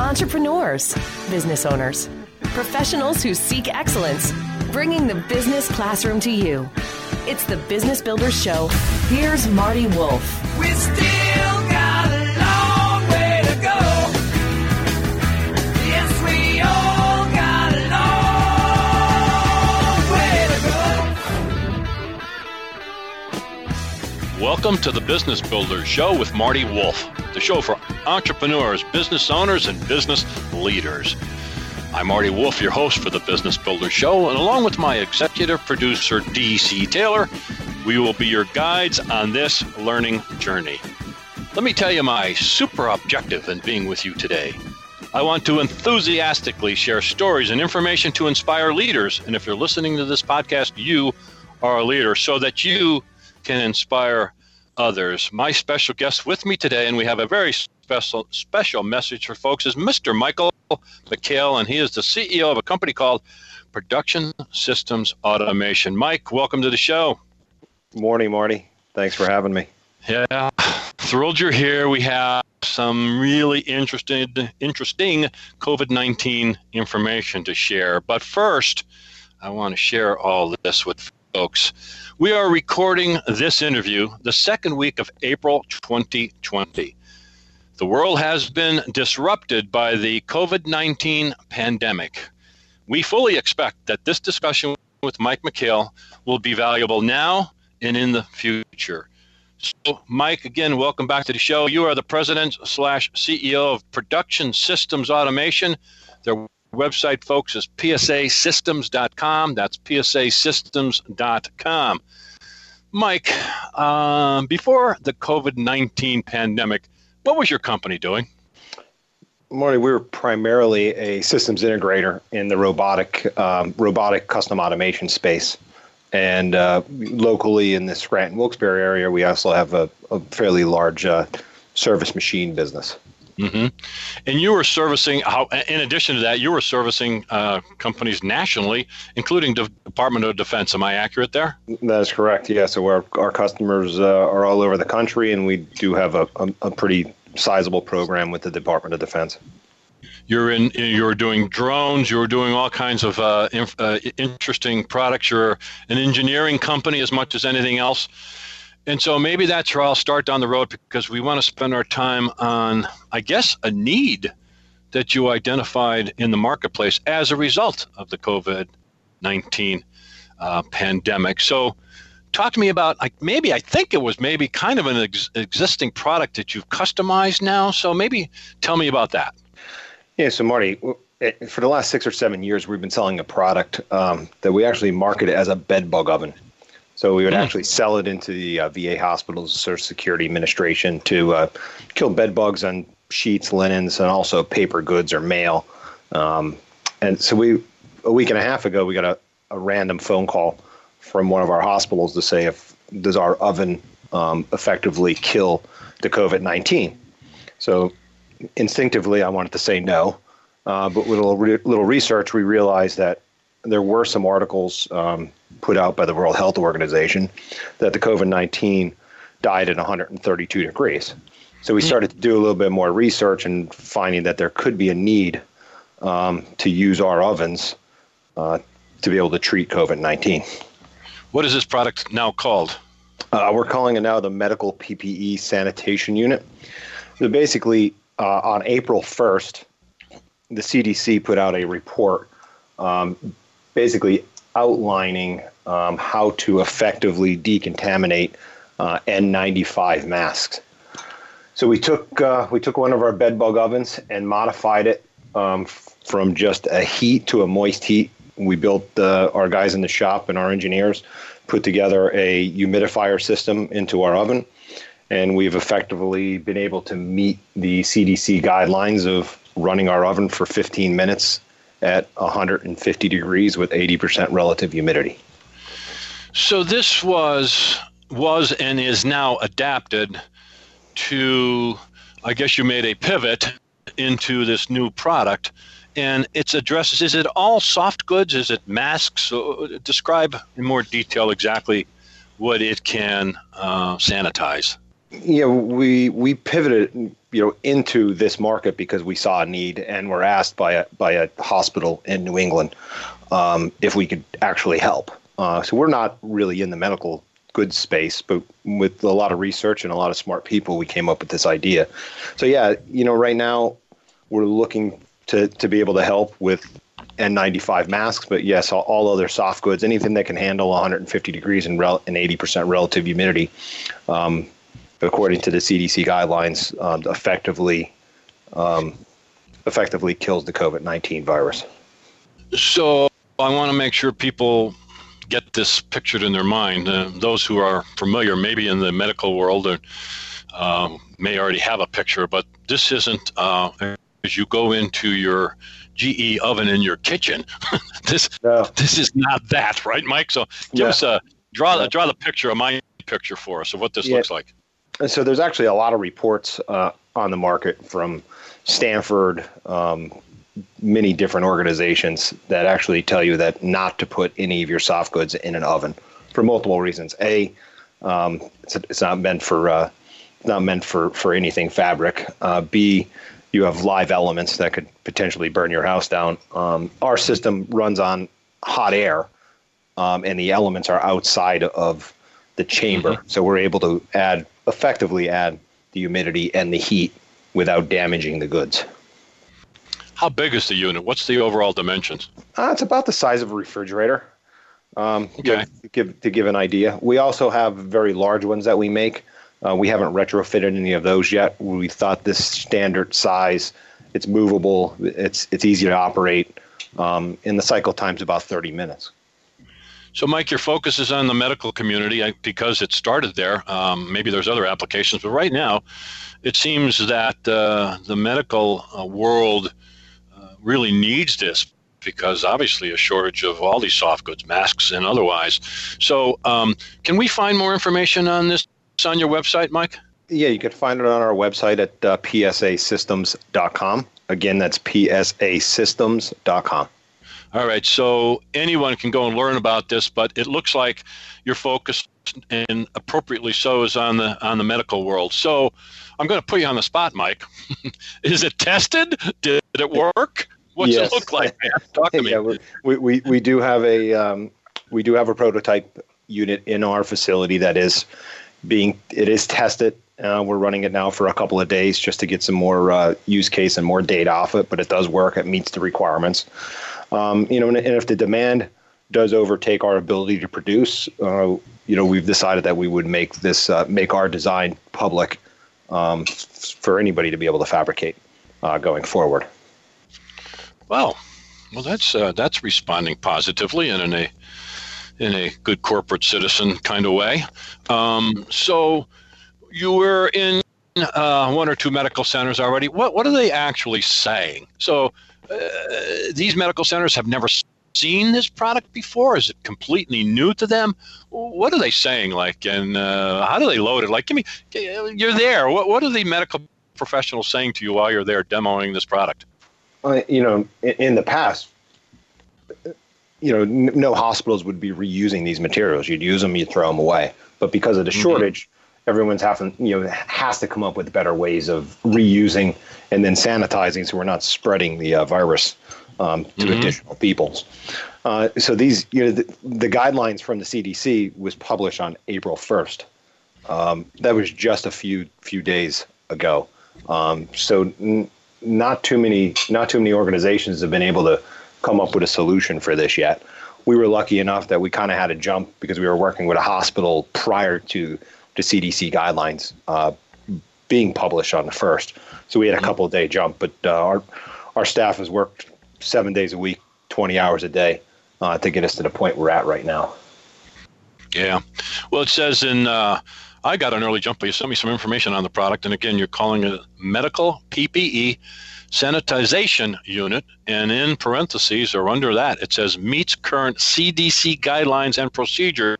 entrepreneurs, business owners, professionals who seek excellence, bringing the business classroom to you. It's the Business Builders Show. Here's Marty Wolff. Welcome to the Business Builders Show with Marty Wolff, the show for entrepreneurs, business owners, and business leaders. I'm Marty Wolff, your host for the Business Builders Show, and along with my executive producer, DC Taylor, we will be your guides on this learning journey. Let me tell you my super objective in being with you today. I want to enthusiastically share stories and information to inspire leaders. And if you're listening to this podcast, you are a leader so that you can inspire others. My special guest with me today, and we have a very special special message for folks, is Mr. Michael McHale, and he is the CEO of a company called Production Systems Automation. Mike, welcome to the show. Morning, Marty. Thanks for having me. Yeah, thrilled you're here. We have some really interesting, interesting COVID 19 information to share. But first, I want to share all this with folks. We are recording this interview the second week of April 2020. The world has been disrupted by the COVID 19 pandemic. We fully expect that this discussion with Mike McHale will be valuable now and in the future. So, Mike, again, welcome back to the show. You are the president slash CEO of Production Systems Automation. Their website, folks, is psasystems.com. That's psasystems.com. Mike, um, before the COVID 19 pandemic, what was your company doing? Marty, we were primarily a systems integrator in the robotic um, robotic custom automation space. And uh, locally in the Scranton Wilkes-Barre area, we also have a, a fairly large uh, service machine business. Mm-hmm. And you were servicing, in addition to that, you were servicing uh, companies nationally, including the Department of Defense. Am I accurate there? That is correct. Yeah. So our, our customers uh, are all over the country, and we do have a, a, a pretty sizable program with the Department of Defense. You're in. You're doing drones. You're doing all kinds of uh, inf- uh, interesting products. You're an engineering company as much as anything else. And so maybe that's where I'll start down the road because we want to spend our time on, I guess, a need that you identified in the marketplace as a result of the COVID 19 uh, pandemic. So, talk to me about like maybe I think it was maybe kind of an ex- existing product that you've customized now. So, maybe tell me about that. Yeah, so Marty, for the last six or seven years, we've been selling a product um, that we actually market as a bed bug oven. So we would mm. actually sell it into the uh, VA hospitals, Social Security Administration, to uh, kill bed bugs on sheets, linens, and also paper goods or mail. Um, and so we, a week and a half ago, we got a, a, random phone call from one of our hospitals to say if does our oven um, effectively kill the COVID nineteen. So instinctively, I wanted to say no. Uh, but with a little, re- little, research, we realized that there were some articles um, put out by the World Health Organization that the COVID 19 died at 132 degrees. So we hmm. started to do a little bit more research and finding that there could be a need um, to use our ovens uh, to be able to treat COVID 19. What is this product now called? Uh, we're calling it now the Medical PPE Sanitation Unit. So basically, uh, on April 1st, the CDC put out a report um, basically outlining um, how to effectively decontaminate uh, N95 masks. So we took uh, we took one of our bed bug ovens and modified it um, from just a heat to a moist heat. We built uh, our guys in the shop and our engineers put together a humidifier system into our oven and we've effectively been able to meet the CDC guidelines of running our oven for 15 minutes at 150 degrees with 80% relative humidity. So this was was and is now adapted to I guess you made a pivot into this new product and its addresses is it all soft goods? Is it masks? So describe in more detail exactly what it can uh, sanitize you know, we we pivoted, you know, into this market because we saw a need and were asked by a by a hospital in New England um, if we could actually help. Uh, so we're not really in the medical goods space, but with a lot of research and a lot of smart people, we came up with this idea. So yeah, you know, right now we're looking to to be able to help with N95 masks, but yes, all, all other soft goods, anything that can handle 150 degrees and, rel- and 80% relative humidity. Um, according to the CDC guidelines, um, effectively um, effectively kills the COVID nineteen virus. So I want to make sure people get this pictured in their mind. Uh, those who are familiar, maybe in the medical world, or, uh, may already have a picture, but this isn't uh, as you go into your GE oven in your kitchen. this no. this is not that, right, Mike? So give yeah. us a draw yeah. draw the picture, a mind picture for us of what this yeah. looks like. And so there's actually a lot of reports uh, on the market from Stanford, um, many different organizations that actually tell you that not to put any of your soft goods in an oven for multiple reasons. A, um, it's, it's, not meant for uh, not meant for for anything fabric. Uh, B, you have live elements that could potentially burn your house down. Um, our system runs on hot air, um, and the elements are outside of the chamber, mm-hmm. so we're able to add effectively add the humidity and the heat without damaging the goods. How big is the unit? What's the overall dimensions? Uh, it's about the size of a refrigerator. Um, okay. to, give, to give an idea, we also have very large ones that we make. Uh, we haven't retrofitted any of those yet. We thought this standard size, it's movable, it's it's easy to operate, um, and the cycle time's about 30 minutes. So, Mike, your focus is on the medical community because it started there. Um, maybe there's other applications, but right now, it seems that uh, the medical uh, world uh, really needs this because obviously a shortage of all these soft goods, masks and otherwise. So, um, can we find more information on this on your website, Mike? Yeah, you can find it on our website at uh, psasystems.com. Again, that's psasystems.com. All right, so anyone can go and learn about this, but it looks like your focus, and appropriately so, is on the on the medical world. So I'm going to put you on the spot, Mike. is it tested? Did it work? What's yes. it look like? Talk to me. Yeah, we, we, we do have a um, we do have a prototype unit in our facility that is being it is tested. Uh, we're running it now for a couple of days just to get some more uh, use case and more data off it, but it does work. It meets the requirements. Um, you know, and, and, if the demand does overtake our ability to produce, uh, you know, we've decided that we would make this uh, make our design public um, for anybody to be able to fabricate uh, going forward. Well, well, that's uh, that's responding positively and in a in a good corporate citizen kind of way. Um, so you were in uh, one or two medical centers already. What what are they actually saying? So uh, these medical centers have never seen this product before? Is it completely new to them? What are they saying? Like, and uh, how do they load it? Like, give me, you're there. What, what are the medical professionals saying to you while you're there demoing this product? Uh, you know, in, in, the past, you know, n- no hospitals would be reusing these materials. You'd use them, you'd throw them away. But because of the mm-hmm. Everyone's having you know has to come up with better ways of reusing and then sanitizing so we're not spreading the uh, virus um, to mm-hmm. additional peoples. Uh, so these you know the, the, guidelines from the CDC was published on April 1st. Um, that was just a few few days ago. Um, so n- not too many not too many organizations have been able to come up with a solution for this yet. We were lucky enough that we kind of had a jump because we were working with a hospital prior to the CDC guidelines uh, being published on the first. So we had a mm-hmm. couple day jump, but uh, our our staff has worked seven days a week, twenty hours a day uh, to get us to the point we're at right now. Yeah, well, it says in. Uh, I got an early jump, but you sent me some information on the product, and again, you're calling it medical PPE sanitization unit, and in parentheses or under that, it says meets current CDC guidelines and procedures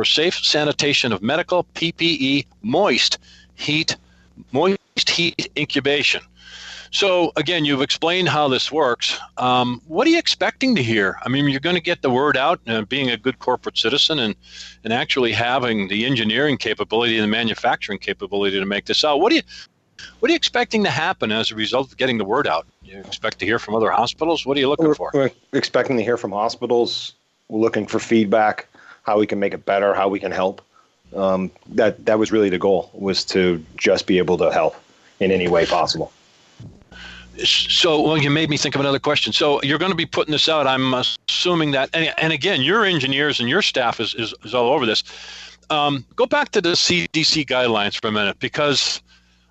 for safe sanitation of medical PPE moist heat moist heat incubation. So again, you've explained how this works. Um, what are you expecting to hear? I mean, you're going to get the word out, uh, being a good corporate citizen, and and actually having the engineering capability and the manufacturing capability to make this out. What do you what are you expecting to happen as a result of getting the word out? You expect to hear from other hospitals? What are you looking we're, for? We're expecting to hear from hospitals. We're looking for feedback, how we can make it better, how we can help. Um, that that was really the goal was to just be able to help in any way possible. So, well, you made me think of another question. So, you're going to be putting this out. I'm assuming that, and, and again, your engineers and your staff is, is, is all over this. Um, go back to the CDC guidelines for a minute because,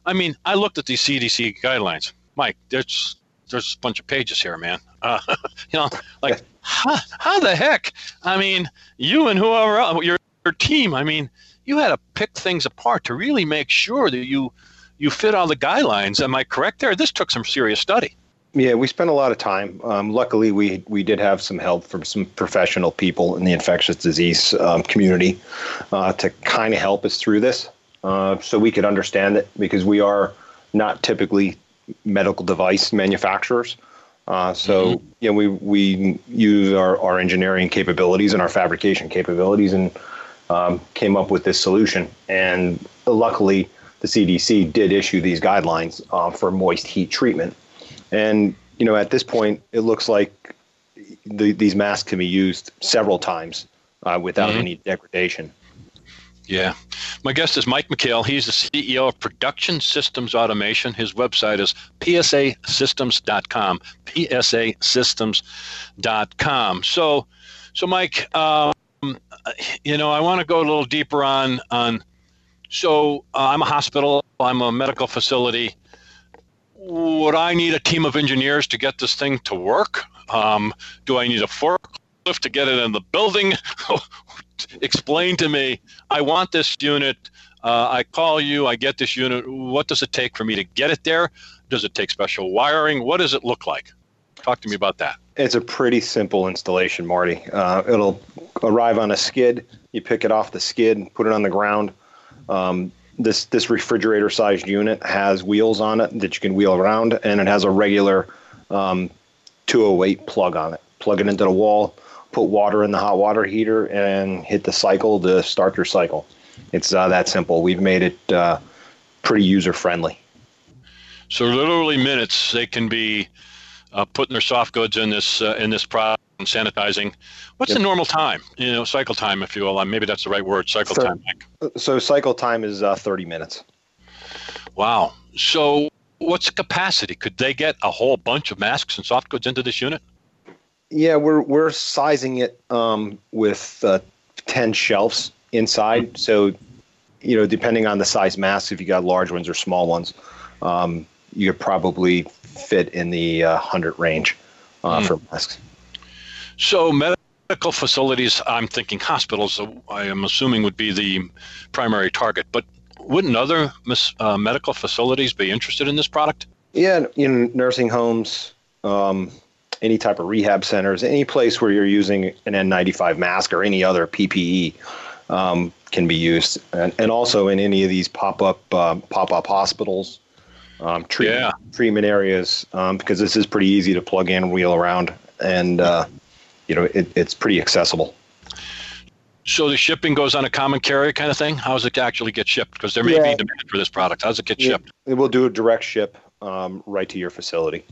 I mean, I looked at these CDC guidelines. Mike, there's there's a bunch of pages here, man. Uh, you know, like how, how the heck? I mean, you and whoever else, your, your team. I mean, you had to pick things apart to really make sure that you you fit all the guidelines. Am I correct there? This took some serious study. Yeah, we spent a lot of time. Um, luckily, we we did have some help from some professional people in the infectious disease um, community uh, to kind of help us through this, uh, so we could understand it because we are not typically medical device manufacturers. Uh, so mm-hmm. you know, we we use our, our engineering capabilities and our fabrication capabilities and um, came up with this solution. And luckily, the CDC did issue these guidelines uh, for moist heat treatment. And you know, at this point, it looks like the, these masks can be used several times uh, without mm-hmm. any degradation. Yeah. My guest is Mike McHale. He's the CEO of Production Systems Automation. His website is psasystems.com. psasystems.com. So, so Mike, um, you know, I want to go a little deeper on on so uh, I'm a hospital, I'm a medical facility. Would I need a team of engineers to get this thing to work? Um, do I need a forklift to get it in the building? Explain to me. I want this unit. Uh, I call you, I get this unit. What does it take for me to get it there? Does it take special wiring? What does it look like? Talk to me about that. It's a pretty simple installation, Marty. Uh, it'll arrive on a skid. You pick it off the skid, put it on the ground. Um, this this refrigerator sized unit has wheels on it that you can wheel around, and it has a regular um, 208 plug on it. Plug it into the wall, put water in the hot water heater, and hit the cycle to start your cycle. It's uh, that simple. We've made it uh, pretty user friendly. So literally minutes, they can be uh, putting their soft goods in this uh, in this product and sanitizing. What's yep. the normal time? You know, cycle time, if you will. maybe that's the right word. Cycle so, time. So cycle time is uh, 30 minutes. Wow. So what's the capacity? Could they get a whole bunch of masks and soft goods into this unit? Yeah, we're we're sizing it um, with uh, 10 shelves inside. So, you know, depending on the size masks, if you got large ones or small ones, um, you could probably fit in the uh, 100 range uh, mm. for masks. So, medical facilities, I'm thinking hospitals, I am assuming would be the primary target, but wouldn't other uh, medical facilities be interested in this product? Yeah, in nursing homes, um, any type of rehab centers, any place where you're using an N95 mask or any other PPE um, can be used, and, and also in any of these pop-up uh, pop-up hospitals um, treatment, yeah. treatment areas um, because this is pretty easy to plug in wheel around, and uh, you know it, it's pretty accessible. So the shipping goes on a common carrier kind of thing. How does it actually get shipped? Because there may yeah. be demand for this product. How does it get yeah. shipped? It will do a direct ship um, right to your facility.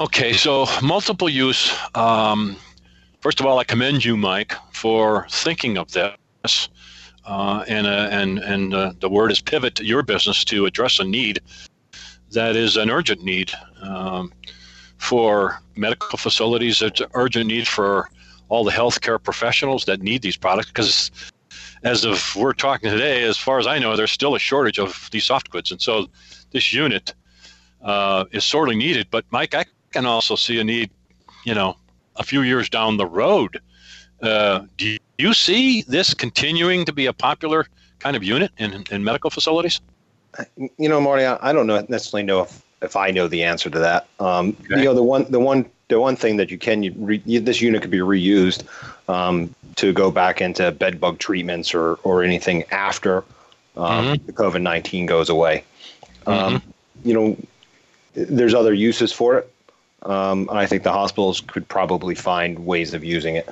Okay, so multiple use. Um, first of all, I commend you, Mike, for thinking of this uh, and uh, and and uh, the word is pivot your business to address a need that is an urgent need um, for medical facilities. It's an urgent need for all the healthcare professionals that need these products because as of we're talking today, as far as I know, there's still a shortage of these soft goods, and so this unit uh, is sorely needed. But Mike, I can also see a need, you know, a few years down the road. Uh, do you see this continuing to be a popular kind of unit in, in medical facilities? You know, Marty, I, don't know necessarily know if, if I know the answer to that. Um, okay. You know, the one the one the one thing that you can you re, this unit could be reused um, to go back into bed bug treatments or or anything after um, mm-hmm. the COVID nineteen goes away. Um, mm-hmm. you know, there's other uses for it. Um, and I think the hospitals could probably find ways of using it.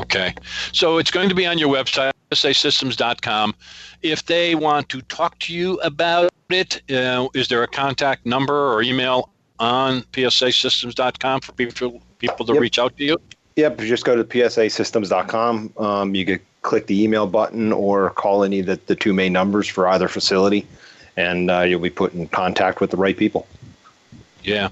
Okay. So it's going to be on your website, psasystems.com. If they want to talk to you about it, uh, is there a contact number or email on psasystems.com for people, people to Yep. reach out to you? Yep, just go to psasystems.com. Um, you could click the email button or call any of the, the two main numbers for either facility, and uh, you'll be put in contact with the right people. Yeah.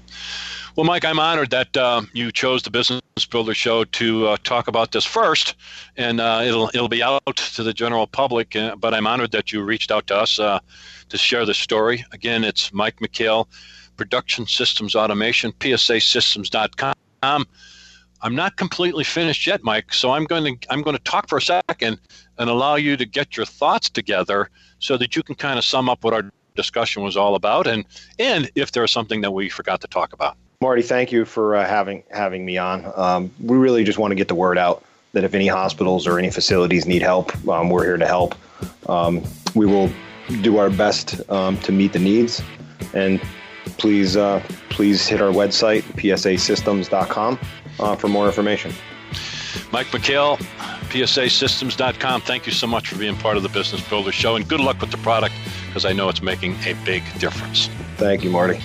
Well, Mike, I'm honored that uh, you chose the Business Builder Show to uh, talk about this first, and uh, it'll it'll be out to the general public. Uh, but I'm honored that you reached out to us uh, to share the story. Again, it's Mike McHale, Production Systems Automation, PSASystems.com. I'm not completely finished yet, Mike. So I'm going to I'm going to talk for a second and allow you to get your thoughts together so that you can kind of sum up what our discussion was all about, and and if there's something that we forgot to talk about. Marty, thank you for uh, having having me on. Um, we really just want to get the word out that if any hospitals or any facilities need help, um, we're here to help. Um, we will do our best um, to meet the needs, and please uh, please hit our website psasystems.com uh, for more information. Mike McHale, PSASystems.com. Thank you so much for being part of the Business Builder Show, and good luck with the product because I know it's making a big difference. Thank you, Marty.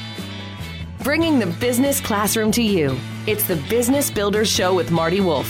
Bringing the business classroom to you. It's the Business Builders Show with Marty Wolff.